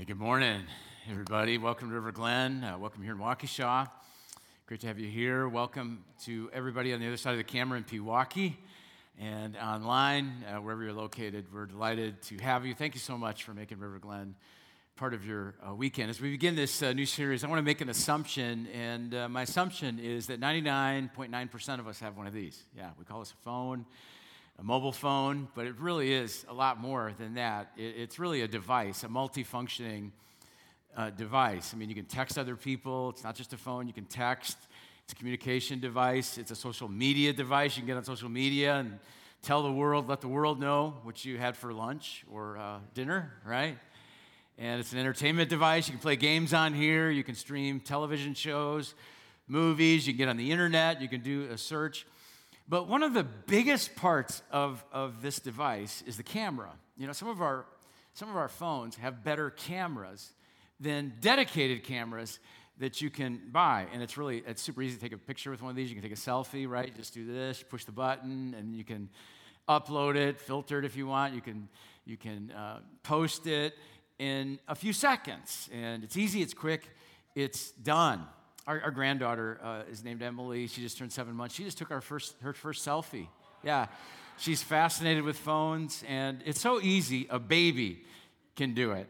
Hey, good morning, everybody. Welcome to River Glen. Uh, welcome here in Waukesha. Great to have you here. Welcome to everybody on the other side of the camera in Pewaukee and online, uh, wherever you're located. We're delighted to have you. Thank you so much for making River Glen part of your uh, weekend. As we begin this uh, new series, I want to make an assumption, and uh, my assumption is that 99.9% of us have one of these. Yeah, we call this a phone a mobile phone, but it really is a lot more than that. It, it's really a device, a multifunctioning uh, device. I mean, you can text other people, it's not just a phone, you can text. It's a communication device, it's a social media device. You can get on social media and tell the world, let the world know what you had for lunch or uh, dinner, right? And it's an entertainment device. You can play games on here, you can stream television shows, movies, you can get on the internet, you can do a search. But one of the biggest parts of, of this device is the camera. You know, some of, our, some of our phones have better cameras than dedicated cameras that you can buy. And it's really, it's super easy to take a picture with one of these. You can take a selfie, right? Just do this, push the button, and you can upload it, filter it if you want. You can, you can uh, post it in a few seconds. And it's easy, it's quick, it's done. Our, our granddaughter uh, is named Emily. She just turned seven months. She just took our first, her first selfie. Yeah. She's fascinated with phones, and it's so easy, a baby can do it.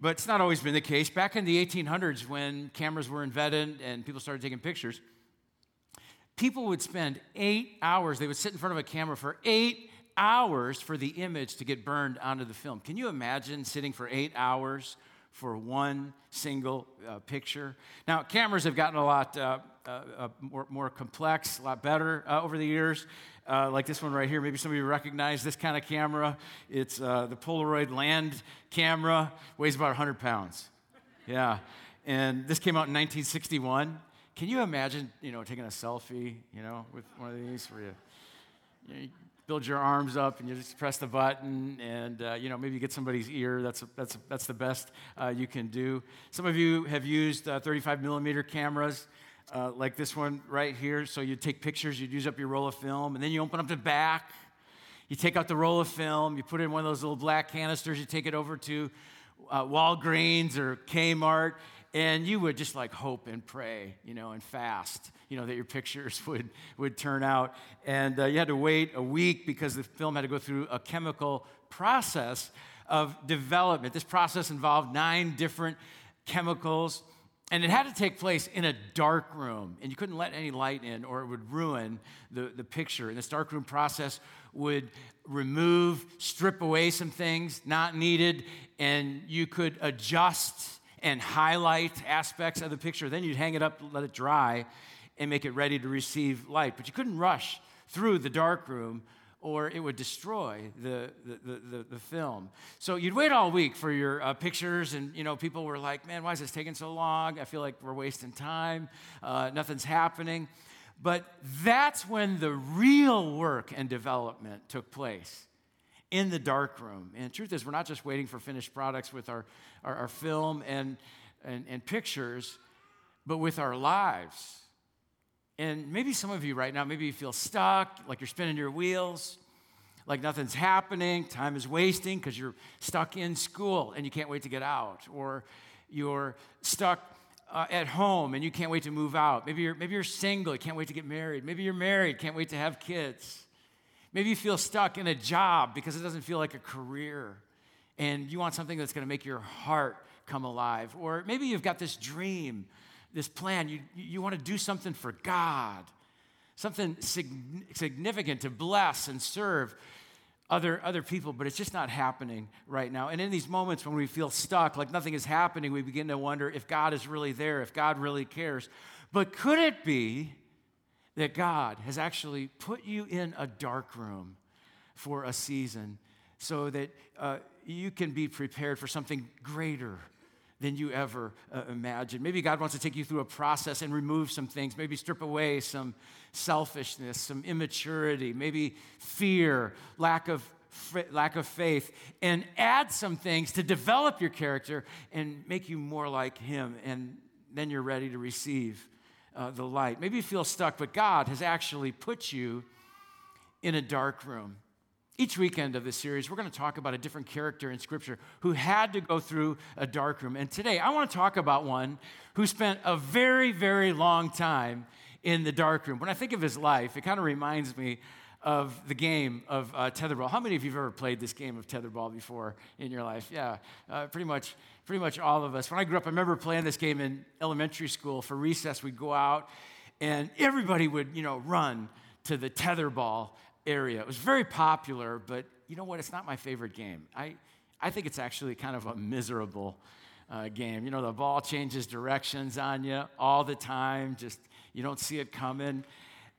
But it's not always been the case. Back in the 1800s, when cameras were invented and people started taking pictures, people would spend eight hours, they would sit in front of a camera for eight hours for the image to get burned onto the film. Can you imagine sitting for eight hours for one single uh, picture. Now, cameras have gotten a lot uh, uh, uh more, more, complex, a lot better uh, over the years. Uh, like this one right here, maybe some of you recognize this kind of camera. It's the Polaroid land camera, weighs about 100 pounds. Yeah. And this came out in 1961. Can you imagine, you know, taking a selfie, you know, with one of these where you, you, build your arms up and you just press the button and uh, you know maybe you get somebody's ear. That's, that's, that's the best uh, you can do. Some of you have used uh, 35 millimeter cameras uh, like this one right here. So you take pictures you'd use up your roll of film and then you open up the back. You take out the roll of film you put it in one of those little black canisters you take it over to uh, walgreens or kmart and you would just like hope and pray, you know, and fast, you know, that your pictures would, would turn out. And uh, you had to wait a week because the film had to go through a chemical process of development. This process involved nine different chemicals, and it had to take place in a dark room. And you couldn't let any light in or it would ruin the, the picture. And this dark room process would remove, strip away some things not needed, and you could adjust and highlight aspects of the picture. Then you'd hang it up, let it dry, and make it ready to receive light. But you couldn't rush through the dark room or it would destroy the, the, the, the, film. So you'd wait all week for your uh, pictures, and you know people were like, "Man, why is this taking so long? I feel like we're wasting time. Uh, nothing's happening." But that's when the real work and development took place in the dark room. And the truth is, we're not just waiting for finished products with our, our, our film and, and, and pictures, but with our lives. And maybe some of you right now, maybe you feel stuck, like you're spinning your wheels, like nothing's happening, time is wasting because you're stuck in school and you can't wait to get out, or you're stuck uh, at home and you can't wait to move out. Maybe you're, maybe you're single, you can't wait to get married. Maybe you're married, can't wait to have kids. Maybe you feel stuck in a job because it doesn't feel like a career and you want something that's going to make your heart come alive. Or maybe you've got this dream, this plan. You, you want to do something for God, something significant to bless and serve other, other people, but it's just not happening right now. And in these moments when we feel stuck, like nothing is happening, we begin to wonder if God is really there, if God really cares. But could it be that God has actually put you in a dark room for a season so that uh, you can be prepared for something greater than you ever uh, imagined. Maybe God wants to take you through a process and remove some things, maybe strip away some selfishness, some immaturity, maybe fear, lack of lack of faith and add some things to develop your character and make you more like him and then you're ready to receive uh, the light. Maybe you feel stuck, but God has actually put you in a dark room. each weekend of this series, we're going to talk about a different character in Scripture who had to go through a dark room. And today, I want to talk about one who spent a very, very long time in the dark room. When I think of his life, it kind of reminds me of the game of uh, tetherball. How many of you have ever played this game of tetherball before in your life? Yeah, uh, pretty much, pretty much all of us. When I grew up, I remember playing this game in elementary school. For recess, we'd go out, and everybody would, you know, run to the tetherball area. It was very popular, but you know what? It's not my favorite game. I, I think it's actually kind of a miserable uh, game. You know, the ball changes directions on you all the time. Just you don't see it coming.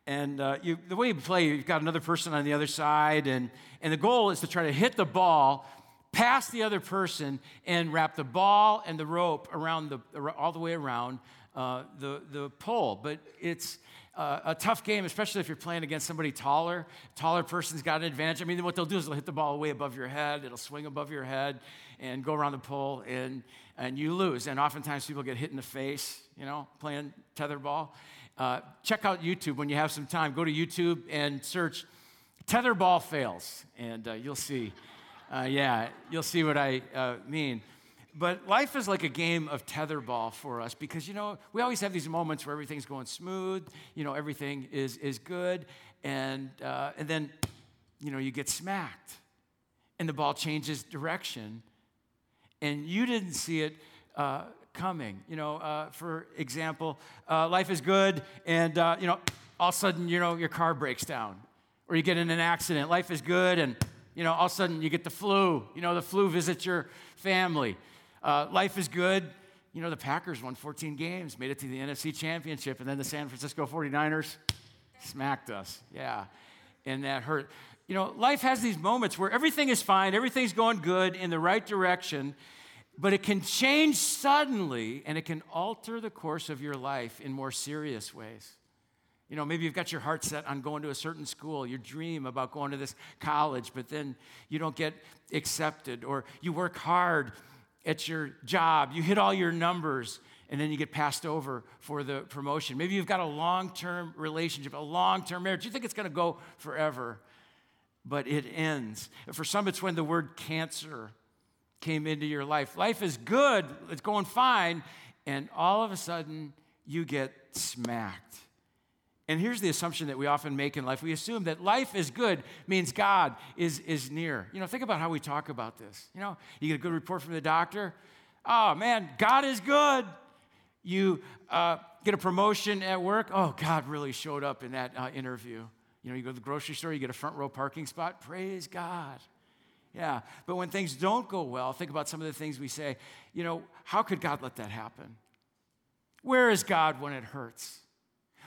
And uh, you, the way you play, you've got another person on the other side, and, and the goal is to try to hit the ball past the other person and wrap the ball and the rope around the, all the way around uh, the, the pole. But it's uh, a tough game, especially if you're playing against somebody taller. Taller person's got an advantage. I mean, what they'll do is they'll hit the ball way above your head, it'll swing above your head and go around the pole, and, and you lose. And oftentimes people get hit in the face, you know, playing tetherball. Uh, check out YouTube when you have some time. Go to YouTube and search tetherball fails, and uh, you'll see. Uh, yeah, you'll see what I uh, mean. But life is like a game of tetherball for us because, you know, we always have these moments where everything's going smooth, you know, everything is, is good, and, uh, and then, you know, you get smacked and the ball changes direction, and you didn't see it uh, coming. You know, uh, for example, uh, life is good, and you know, all of a sudden, you know, your car breaks down, or you get in an accident. Life is good, and you know, all of a sudden, you get the flu. You know, the flu visits your family. Uh, life is good. You know, the Packers won 14 games, made it to the NFC Championship, and then the San Francisco 49ers smacked us. Yeah, and that hurt. You know, life has these moments where everything is fine, everything's going good in the right direction, but it can change suddenly and it can alter the course of your life in more serious ways. You know, maybe you've got your heart set on going to a certain school, your dream about going to this college, but then you don't get accepted, or you work hard at your job, you hit all your numbers, and then you get passed over for the promotion. Maybe you've got a long term relationship, a long term marriage. You think it's going to go forever, but it ends. For some, it's when the word cancer came into your life. Life is good, it's going fine, and all of a sudden you get smacked. And here's the assumption that we often make in life. We assume that life is good means God is, is near. You know, think about how we talk about this. You know, you get a good report from the doctor. Oh, man, God is good. You uh, get a promotion at work. Oh, God really showed up in that uh, interview. You know, you go to the grocery store, you get a front row parking spot. Praise God. Yeah. But when things don't go well, think about some of the things we say. You know, how could God let that happen? Where is God when it hurts?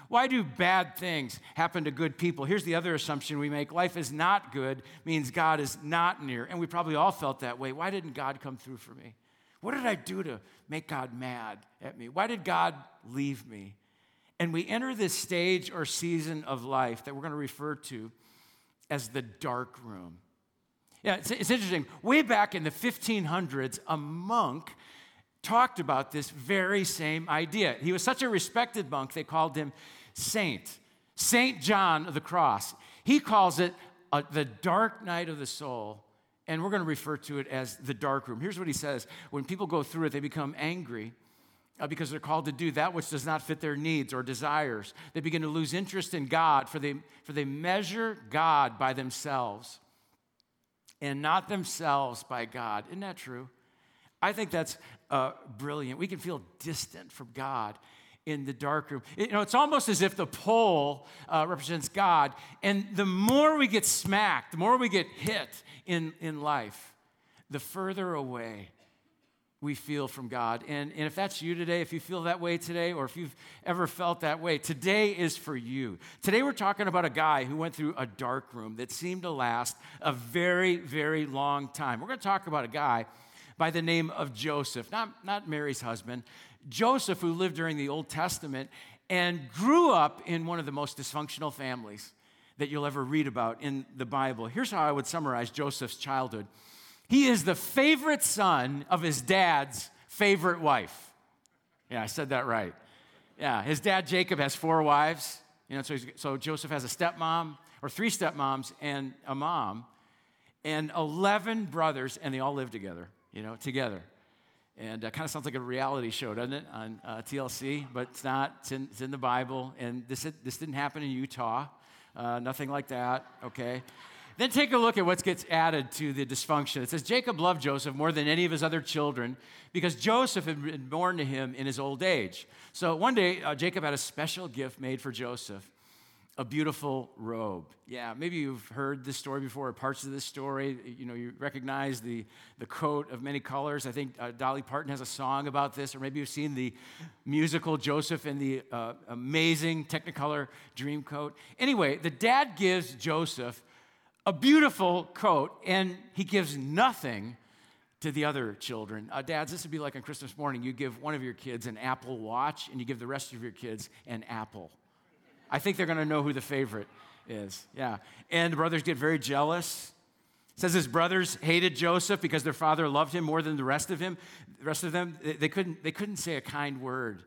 Why do bad things happen to good people? Here's the other assumption we make life is not good, means God is not near. And we probably all felt that way. Why didn't God come through for me? What did I do to make God mad at me? Why did God leave me? And we enter this stage or season of life that we're going to refer to as the dark room. Yeah, it's, it's interesting. Way back in the 1500s, a monk talked about this very same idea. He was such a respected monk, they called him Saint. Saint John of the Cross. He calls it uh, the dark night of the soul, and we're going to refer to it as the dark room. Here's what he says When people go through it, they become angry. Uh, because they're called to do that which does not fit their needs or desires. They begin to lose interest in God, for they, for they measure God by themselves and not themselves by God. Isn't that true? I think that's uh, brilliant. We can feel distant from God in the dark room. You know, it's almost as if the pole uh, represents God. And the more we get smacked, the more we get hit in, in life, the further away we feel from God. And, and if that's you today, if you feel that way today, or if you've ever felt that way, today is for you. Today we're talking about a guy who went through a dark room that seemed to last a very, very long time. We're going to talk about a guy by the name of Joseph, not, not Mary's husband. Joseph, who lived during the Old Testament and grew up in one of the most dysfunctional families that you'll ever read about in the Bible. Here's how I would summarize Joseph's childhood. He is the favorite son of his dad's favorite wife. Yeah, I said that right. Yeah, his dad Jacob has four wives. You know, so, so Joseph has a stepmom or three stepmoms and a mom. and 11 brothers, and they all live together, you know, together. And uh, kind of sounds like a reality show, doesn't it, on uh, TLC? But it's not. It's in, it's in, the Bible. And this, this didn't happen in Utah. Uh, nothing like that, okay? Then take a look at what gets added to the dysfunction. It says Jacob loved Joseph more than any of his other children because Joseph had been born to him in his old age. So one day, uh, Jacob had a special gift made for Joseph a beautiful robe. Yeah, maybe you've heard this story before, or parts of this story. You know, you recognize the, the coat of many colors. I think uh, Dolly Parton has a song about this, or maybe you've seen the musical Joseph in the uh, amazing Technicolor dream coat. Anyway, the dad gives Joseph a beautiful coat, and he gives nothing to the other children. Uh, dads, this would be like on Christmas morning. You give one of your kids an Apple Watch, and you give the rest of your kids an apple. I think they're going to know who the favorite is. Yeah. And the brothers get very jealous. It says his brothers hated Joseph because their father loved him more than the rest of him. The rest of them, they couldn't, they couldn't say a kind word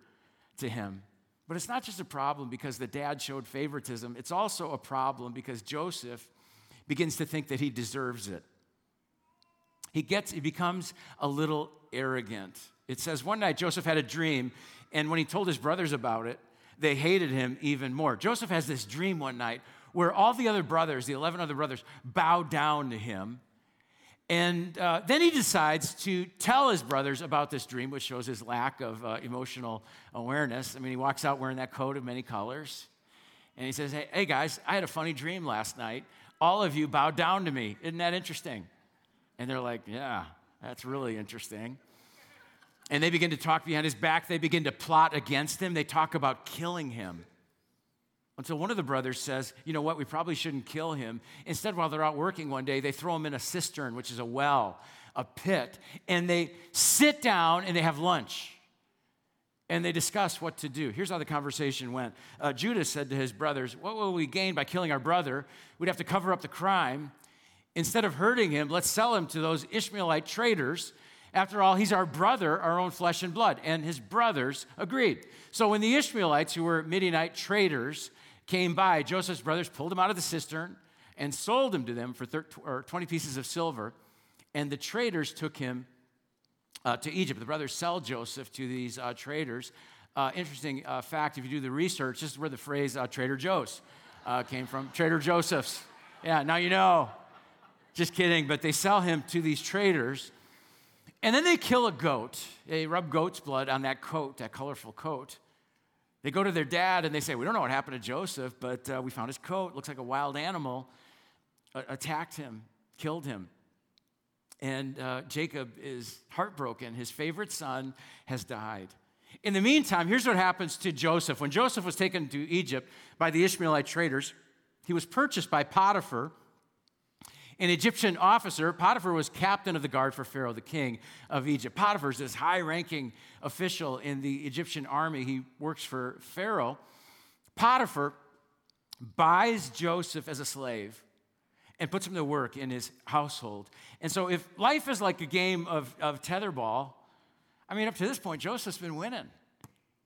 to him. But it's not just a problem because the dad showed favoritism. It's also a problem because Joseph begins to think that he deserves it. He gets, he becomes a little arrogant. It says one night Joseph had a dream, and when he told his brothers about it, they hated him even more. Joseph has this dream one night where all the other brothers, the 11 other brothers, bow down to him. And uh, then he decides to tell his brothers about this dream, which shows his lack of uh, emotional awareness. I mean, he walks out wearing that coat of many colors. And he says, hey, hey, guys, I had a funny dream last night all of you bow down to me. Isn't that interesting? And they're like, yeah, that's really interesting. And they begin to talk behind his back. They begin to plot against him. They talk about killing him. Until one of the brothers says, you know what, we probably shouldn't kill him. Instead, while they're out working one day, they throw him in a cistern, which is a well, a pit, and they sit down and they have lunch and they discuss what to do. Here's how the conversation went uh, Judah said to his brothers, What will we gain by killing our brother? We'd have to cover up the crime. Instead of hurting him, let's sell him to those Ishmaelite traders. After all, he's our brother, our own flesh and blood. And his brothers agreed. So when the Ishmaelites, who were Midianite traders, came by, Joseph's brothers pulled him out of the cistern and sold him to them for 30, 20 pieces of silver. And the traders took him uh, to Egypt. The brothers sell Joseph to these uh, traders. Uh, interesting uh, fact if you do the research, this is where the phrase uh, Trader Joe's uh, came from. Trader Joseph's. Yeah, now you know. Just kidding, but they sell him to these traders. And then they kill a goat. They rub goat's blood on that coat, that colorful coat. They go to their dad and they say, We don't know what happened to Joseph, but we found his coat. Looks like a wild animal attacked him, killed him. And uh, Jacob is heartbroken. His favorite son has died. In the meantime, here's what happens to Joseph. When Joseph was taken to Egypt by the Ishmaelite traders, he was purchased by Potiphar, an Egyptian officer. Potiphar was captain of the guard for Pharaoh, the king of Egypt. Potiphar is this high ranking official in the Egyptian army. He works for Pharaoh. Potiphar buys Joseph as a slave and puts him to work in his household. And so, if life is like a game of, of tetherball, I mean, up to this point, Joseph's been winning.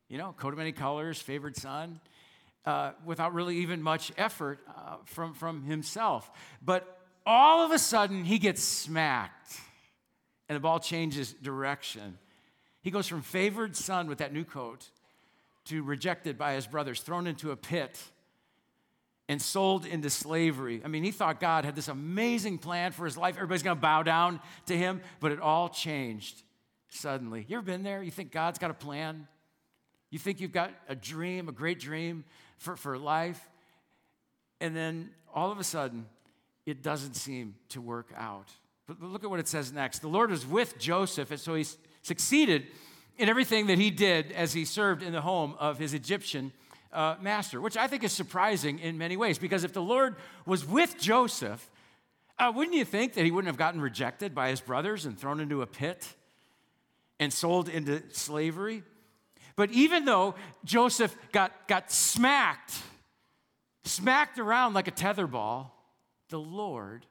You know, coat of many colors, favored son, uh, without really even much effort uh, from, from himself. But all of a sudden, he gets smacked, and the ball changes direction. He goes from favored son with that new coat to rejected by his brothers, thrown into a pit and sold into slavery. I mean, he thought God had this amazing plan for his life. Everybody's going to bow down to him, but it all changed suddenly. You ever been there? You think God's got a plan? You think you've got a dream, a great dream for, for life? And then all of a sudden, it doesn't seem to work out. But look at what it says next. The Lord was with Joseph, and so he succeeded in everything that he did as he served in the home of his Egyptian uh, master, which I think is surprising in many ways because if the Lord was with Joseph, uh, wouldn't you think that he wouldn't have gotten rejected by his brothers and thrown into a pit and sold into slavery? But even though Joseph got, got smacked, smacked around like a tetherball, the Lord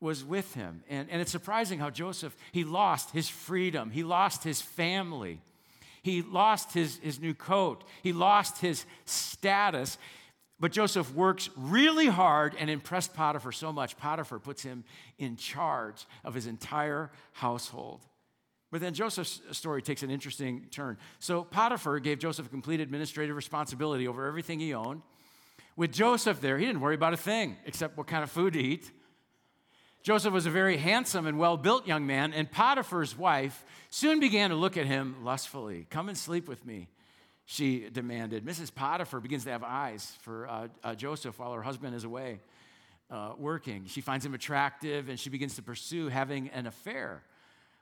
was with him. And, and it's surprising how Joseph, he lost his freedom, he lost his family. He lost his, his new coat. He lost his status. But Joseph works really hard and impressed Potiphar so much, Potiphar puts him in charge of his entire household. But then Joseph's story takes an interesting turn. So Potiphar gave Joseph complete administrative responsibility over everything he owned. With Joseph there, he didn't worry about a thing except what kind of food to eat. Joseph was a very handsome and well built young man, and Potiphar's wife soon began to look at him lustfully. Come and sleep with me, she demanded. Mrs. Potiphar begins to have eyes for uh, uh, Joseph while her husband is away uh, working. She finds him attractive and she begins to pursue having an affair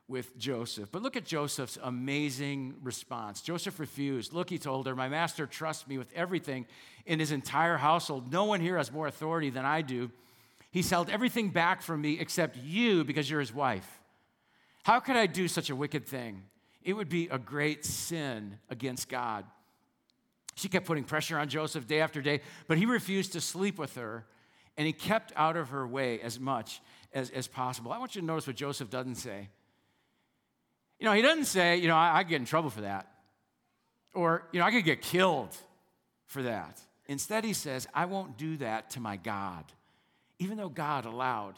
with Joseph. But look at Joseph's amazing response. Joseph refused. Look, he told her, My master trusts me with everything in his entire household. No one here has more authority than I do. He's held everything back from me except you because you're his wife. How could I do such a wicked thing? It would be a great sin against God. She kept putting pressure on Joseph day after day, but he refused to sleep with her, and he kept out of her way as much as, as possible. I want you to notice what Joseph doesn't say. You know, he doesn't say, you know, I, I get in trouble for that. Or, you know, I could get killed for that. Instead, he says, I won't do that to my God. Even though God allowed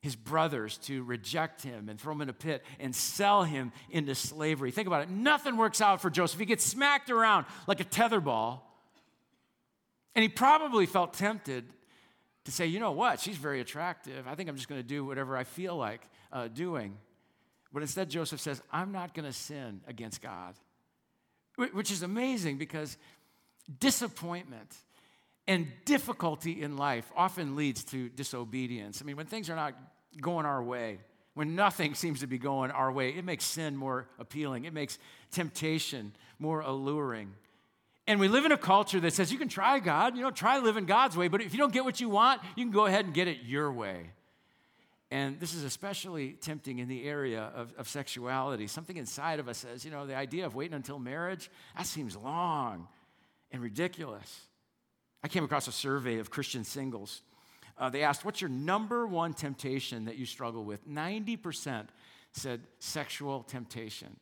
his brothers to reject him and throw him in a pit and sell him into slavery. Think about it. Nothing works out for Joseph. He gets smacked around like a tetherball. And he probably felt tempted to say, you know what? She's very attractive. I think I'm just going to do whatever I feel like uh, doing. But instead, Joseph says, I'm not going to sin against God, which is amazing because disappointment and difficulty in life often leads to disobedience. I mean, when things are not going our way, when nothing seems to be going our way, it makes sin more appealing, it makes temptation more alluring. And we live in a culture that says you can try God, you know, try living God's way, but if you don't get what you want, you can go ahead and get it your way. And this is especially tempting in the area of, of sexuality. Something inside of us says, you know, the idea of waiting until marriage, that seems long and ridiculous. I came across a survey of Christian singles. Uh, they asked, What's your number one temptation that you struggle with? 90% said sexual temptation.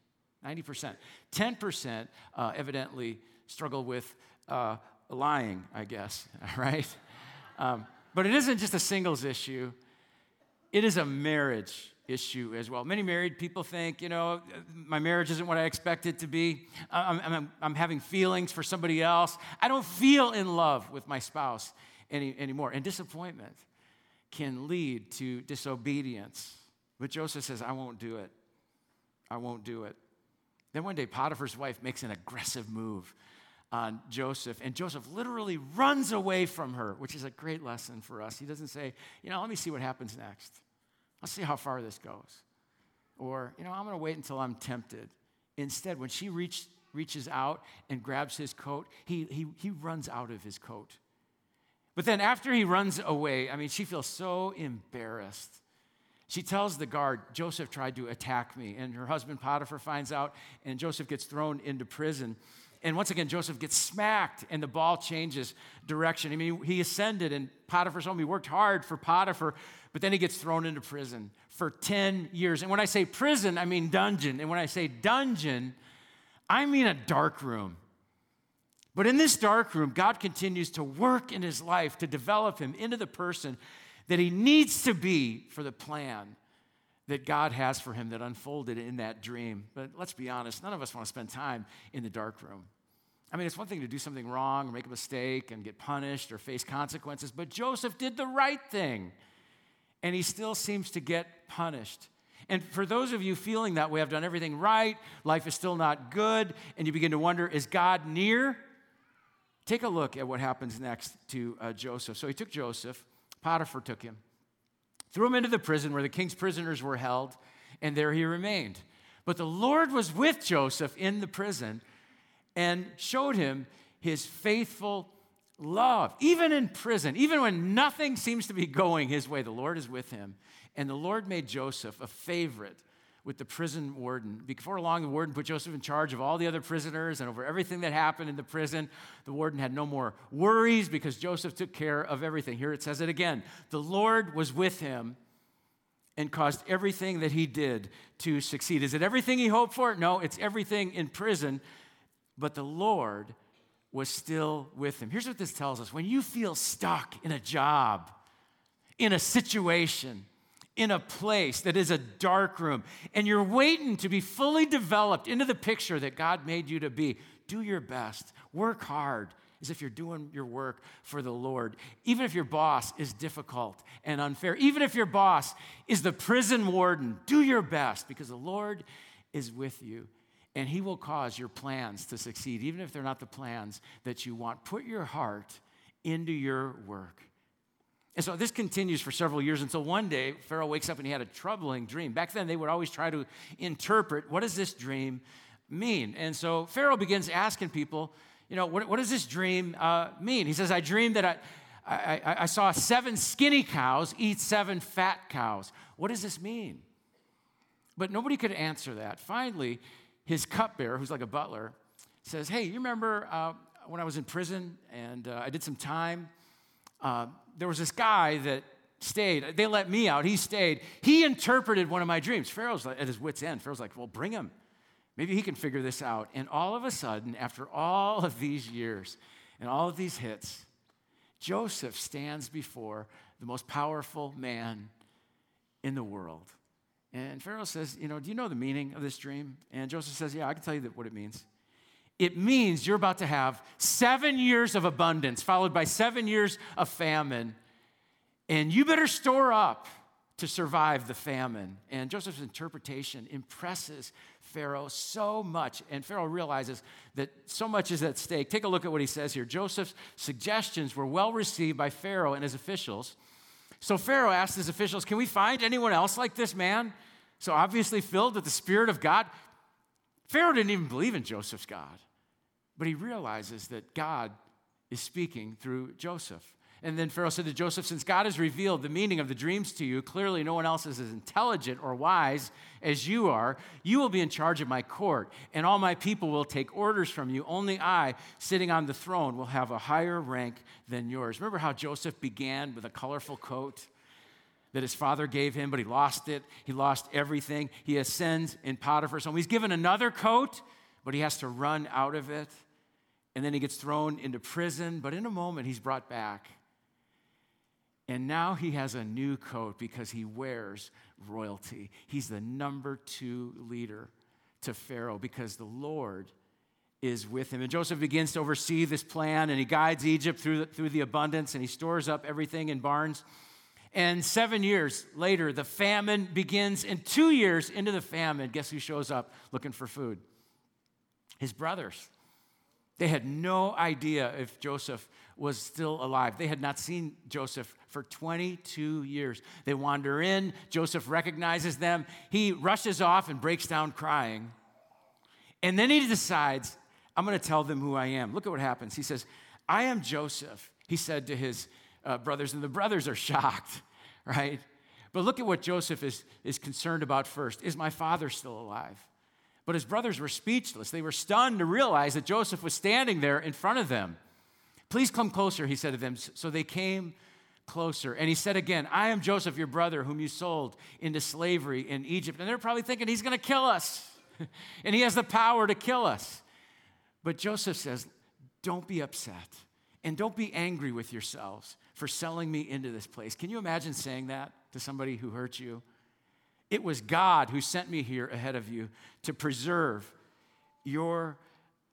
90%. 10% uh, evidently struggle with uh, lying, I guess, right? Um, but it isn't just a singles issue. It is a marriage issue as well. Many married people think, you know, my marriage isn't what I expect it to be. I'm, I'm, I'm having feelings for somebody else. I don't feel in love with my spouse any, anymore. And disappointment can lead to disobedience. But Joseph says, I won't do it. I won't do it. Then one day, Potiphar's wife makes an aggressive move on Joseph, and Joseph literally runs away from her, which is a great lesson for us. He doesn't say, you know, let me see what happens next. Let's see how far this goes. Or, you know, I'm going to wait until I'm tempted. Instead, when she reach, reaches out and grabs his coat, he, he, he runs out of his coat. But then after he runs away, I mean, she feels so embarrassed. She tells the guard, Joseph tried to attack me. And her husband Potiphar finds out, and Joseph gets thrown into prison. And once again, Joseph gets smacked, and the ball changes direction. I mean, he ascended, and Potiphar's home. He worked hard for Potiphar, but then he gets thrown into prison for 10 years. And when I say prison, I mean dungeon. And when I say dungeon, I mean a dark room. But in this dark room, God continues to work in his life to develop him into the person that he needs to be for the plan that God has for him that unfolded in that dream. But let's be honest, none of us want to spend time in the dark room. I mean, it's one thing to do something wrong or make a mistake and get punished or face consequences, but Joseph did the right thing and he still seems to get punished. And for those of you feeling that way, I've done everything right, life is still not good, and you begin to wonder, is God near? Take a look at what happens next to uh, Joseph. So he took Joseph, Potiphar took him, threw him into the prison where the king's prisoners were held, and there he remained. But the Lord was with Joseph in the prison and showed him his faithful love. Even in prison, even when nothing seems to be going his way, the Lord is with him. And the Lord made Joseph a favorite with the prison warden. Before long, the warden put Joseph in charge of all the other prisoners and over everything that happened in the prison. The warden had no more worries because Joseph took care of everything. Here it says it again the Lord was with him and caused everything that he did to succeed. Is it everything he hoped for? No, it's everything in prison. But the Lord was still with him. Here's what this tells us when you feel stuck in a job, in a situation, in a place that is a dark room, and you're waiting to be fully developed into the picture that God made you to be, do your best, work hard, as if you're doing your work for the Lord. Even if your boss is difficult and unfair, even if your boss is the prison warden, do your best because the Lord is with you and He will cause your plans to succeed, even if they're not the plans that you want. Put your heart into your work. And so this continues for several years until one day Pharaoh wakes up and he had a troubling dream. Back then, they would always try to interpret what does this dream mean? And so Pharaoh begins asking people, you know, what, what does this dream uh, mean? He says, I dreamed that I, I, I saw seven skinny cows eat seven fat cows. What does this mean? But nobody could answer that. Finally, his cupbearer, who's like a butler, says, Hey, you remember uh, when I was in prison and uh, I did some time? Uh, there was this guy that stayed. They let me out. He stayed. He interpreted one of my dreams. Pharaoh's at his wits' end. Pharaoh's like, Well, bring him. Maybe he can figure this out. And all of a sudden, after all of these years and all of these hits, Joseph stands before the most powerful man in the world. And Pharaoh says, You know, do you know the meaning of this dream? And Joseph says, Yeah, I can tell you what it means. It means you're about to have seven years of abundance, followed by seven years of famine. And you better store up to survive the famine. And Joseph's interpretation impresses Pharaoh so much. And Pharaoh realizes that so much is at stake. Take a look at what he says here. Joseph's suggestions were well received by Pharaoh and his officials. So Pharaoh asked his officials, Can we find anyone else like this man? So obviously filled with the Spirit of God. Pharaoh didn't even believe in Joseph's God, but he realizes that God is speaking through Joseph. And then Pharaoh said to Joseph, Since God has revealed the meaning of the dreams to you, clearly no one else is as intelligent or wise as you are. You will be in charge of my court, and all my people will take orders from you. Only I, sitting on the throne, will have a higher rank than yours. Remember how Joseph began with a colorful coat? that his father gave him, but he lost it. He lost everything. He ascends in Potiphar's home. He's given another coat, but he has to run out of it. And then he gets thrown into prison, but in a moment he's brought back. And now he has a new coat because he wears royalty. He's the number two leader to Pharaoh because the Lord is with him. And Joseph begins to oversee this plan and he guides Egypt through the, through the abundance and he stores up everything in barns. And seven years later, the famine begins. And two years into the famine, guess who shows up looking for food? His brothers. They had no idea if Joseph was still alive. They had not seen Joseph for 22 years. They wander in, Joseph recognizes them. He rushes off and breaks down crying. And then he decides, I'm going to tell them who I am. Look at what happens. He says, I am Joseph, he said to his uh, brothers, and the brothers are shocked, right? But look at what Joseph is, is concerned about first. Is my father still alive? But his brothers were speechless. They were stunned to realize that Joseph was standing there in front of them. Please come closer, he said to them. So they came closer. And he said again, I am Joseph, your brother, whom you sold into slavery in Egypt. And they're probably thinking, he's going to kill us. and he has the power to kill us. But Joseph says, Don't be upset. And don't be angry with yourselves for selling me into this place. Can you imagine saying that to somebody who hurt you? It was God who sent me here ahead of you to preserve your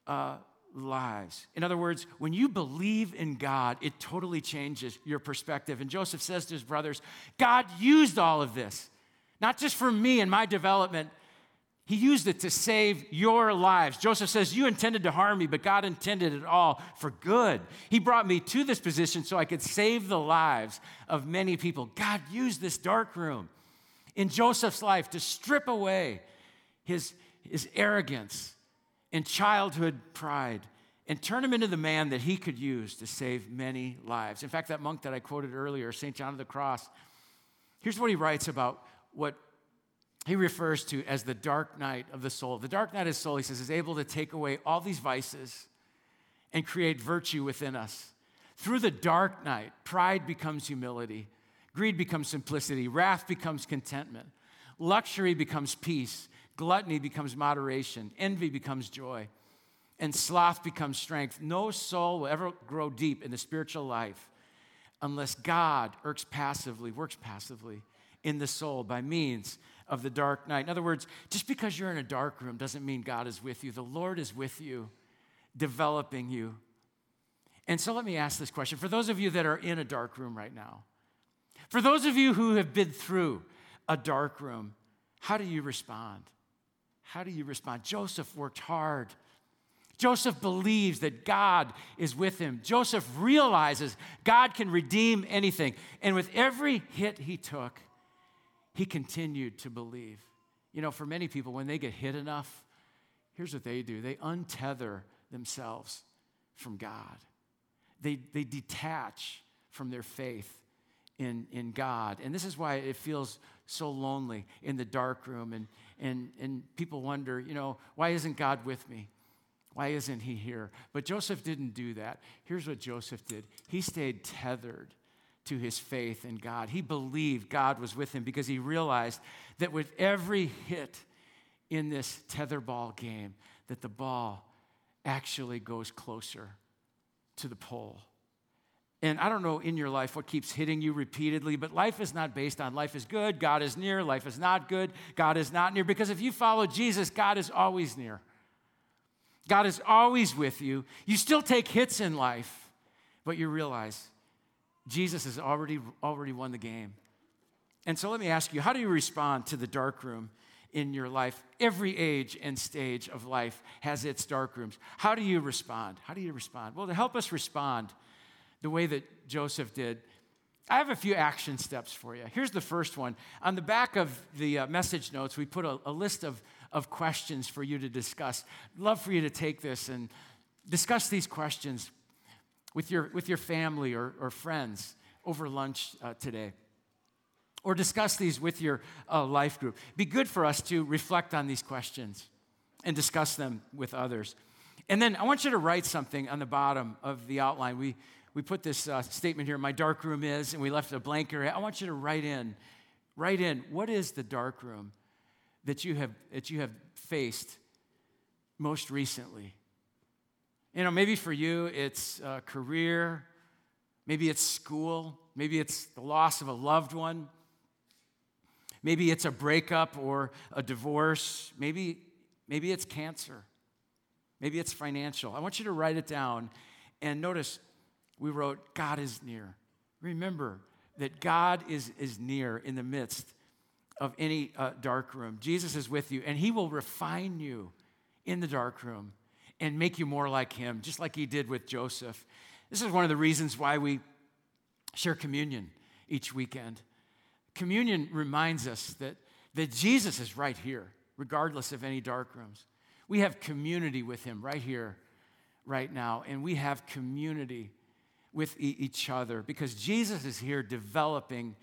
uh, lives. In other words, when you believe in God, it totally changes your perspective. And Joseph says to his brothers, God used all of this, not just for me and my development. He used it to save your lives. Joseph says, You intended to harm me, but God intended it all for good. He brought me to this position so I could save the lives of many people. God used this dark room in Joseph's life to strip away his, his arrogance and childhood pride and turn him into the man that he could use to save many lives. In fact, that monk that I quoted earlier, St. John of the Cross, here's what he writes about what he refers to as the dark night of the soul. The dark night of the soul, he says, is able to take away all these vices and create virtue within us. Through the dark night, pride becomes humility. Greed becomes simplicity, wrath becomes contentment, luxury becomes peace, gluttony becomes moderation, envy becomes joy. and sloth becomes strength. No soul will ever grow deep in the spiritual life unless God works passively, works passively in the soul by means of the dark night. In other words, just because you're in a dark room doesn't mean God is with you. The Lord is with you, developing you. And so let me ask this question for those of you that are in a dark room right now, for those of you who have been through a dark room, how do you respond? How do you respond? Joseph worked hard. Joseph believes that God is with him. Joseph realizes God can redeem anything. And with every hit he took, he continued to believe. You know, for many people, when they get hit enough, here's what they do they untether themselves from God, they, they detach from their faith in, in God. And this is why it feels so lonely in the dark room. And, and, and people wonder, you know, why isn't God with me? Why isn't he here? But Joseph didn't do that. Here's what Joseph did he stayed tethered to his faith in God. He believed God was with him because he realized that with every hit in this tetherball game, that the ball actually goes closer to the pole. And I don't know in your life what keeps hitting you repeatedly, but life is not based on life is good, God is near, life is not good, God is not near. Because if you follow Jesus, God is always near. God is always with you. You still take hits in life, but you realize Jesus has already, already won the game. And so let me ask you how do you respond to the dark room in your life? Every age and stage of life has its dark rooms. How do you respond? How do you respond? Well, to help us respond the way that Joseph did, I have a few action steps for you. Here's the first one. On the back of the uh, message notes, we put a, a list of, of questions for you to discuss. Love for you to take this and discuss these questions with your, with your family or, or friends over lunch uh, today. Or discuss these with your uh, life group. Be good for us to reflect on these questions and discuss them with others. And then I want you to write something on the bottom of the outline. We, we put this uh, statement here my dark room is, and we left a blank area. I want you to write in, write in, what is the dark room that you have, that you have faced most recently? You know, maybe for you it's a career, maybe it's school, maybe it's the loss of a loved one, maybe it's a breakup or a divorce, maybe, maybe it's cancer, maybe it's financial. I want you to write it down and notice we wrote, God is near. Remember that God is, is near in the midst of any uh, dark room. Jesus is with you, and He will refine you in the dark room and make you more like him, just like he did with Joseph. This is one of the reasons why we share communion each weekend. Communion reminds us that, that Jesus is right here, regardless of any dark rooms. We have community with him right here, right now, and we have community with e- each other because Jesus is here developing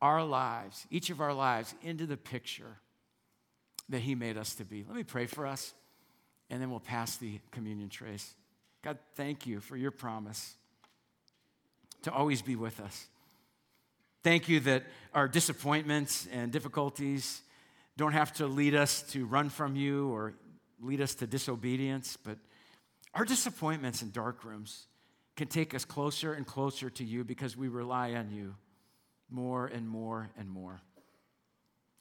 our lives, each of our lives, into the picture that he made us to be. Let me pray for us and then we'll pass the communion trays. God, thank you for your promise to always be with us. Thank you that our disappointments and difficulties don't have to lead us to run from you or lead us to disobedience, but our disappointments and dark rooms can take us closer and closer to you because we rely on you more and more and more.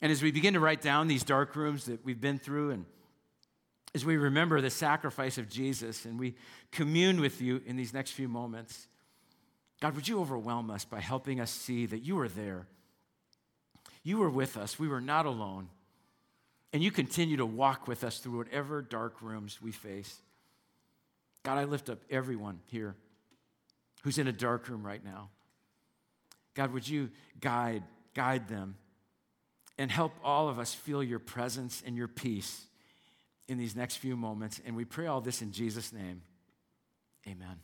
And as we begin to write down these dark rooms that we've been through and as we remember the sacrifice of Jesus and we commune with you in these next few moments, God, would you overwhelm us by helping us see that you are there? You were with us, we were not alone. And you continue to walk with us through whatever dark rooms we face. God, I lift up everyone here who's in a dark room right now. God, would you guide, guide them and help all of us feel your presence and your peace in these next few moments. And we pray all this in Jesus' name. Amen.